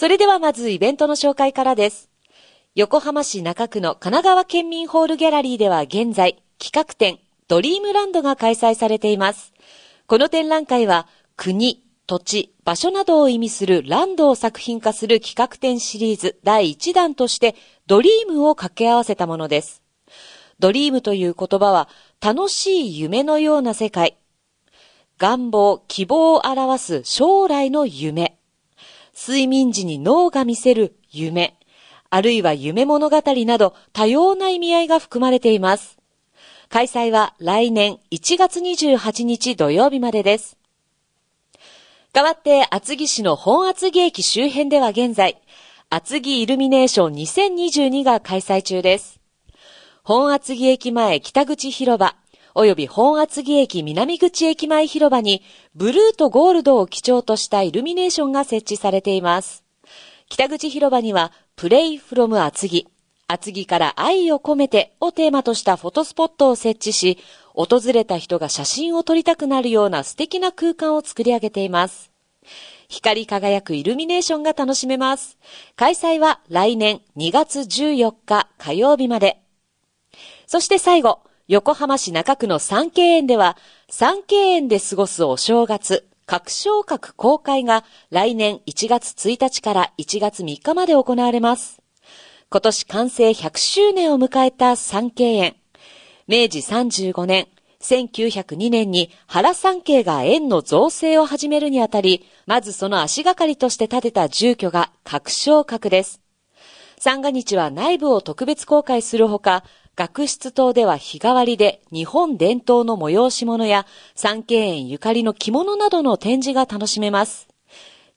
それではまずイベントの紹介からです。横浜市中区の神奈川県民ホールギャラリーでは現在、企画展、ドリームランドが開催されています。この展覧会は、国、土地、場所などを意味するランドを作品化する企画展シリーズ第1弾として、ドリームを掛け合わせたものです。ドリームという言葉は、楽しい夢のような世界。願望、希望を表す将来の夢。睡眠時に脳が見せる夢。あるいは夢物語など多様な意味合いが含まれています。開催は来年1月28日土曜日までです。代わって厚木市の本厚木駅周辺では現在、厚木イルミネーション2022が開催中です。本厚木駅前北口広場、及び本厚木駅南口駅前広場に、ブルーとゴールドを基調としたイルミネーションが設置されています。北口広場には、プレイフロム厚木、厚木から愛を込めてをテーマとしたフォトスポットを設置し、訪れた人が写真を撮りたくなるような素敵な空間を作り上げています。光り輝くイルミネーションが楽しめます。開催は来年2月14日火曜日まで。そして最後、横浜市中区の三景園では、三景園で過ごすお正月、各小閣公開が来年1月1日から1月3日まで行われます。今年完成100周年を迎えた三景園。明治35年、1902年に原三景が園の造成を始めるにあたり、まずその足がかりとして建てた住居が各小閣です。三が日は内部を特別公開するほか、学室棟では日替わりで日本伝統の催し物や三景園ゆかりの着物などの展示が楽しめます。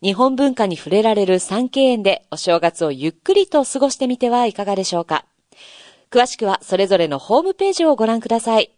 日本文化に触れられる三景園でお正月をゆっくりと過ごしてみてはいかがでしょうか。詳しくはそれぞれのホームページをご覧ください。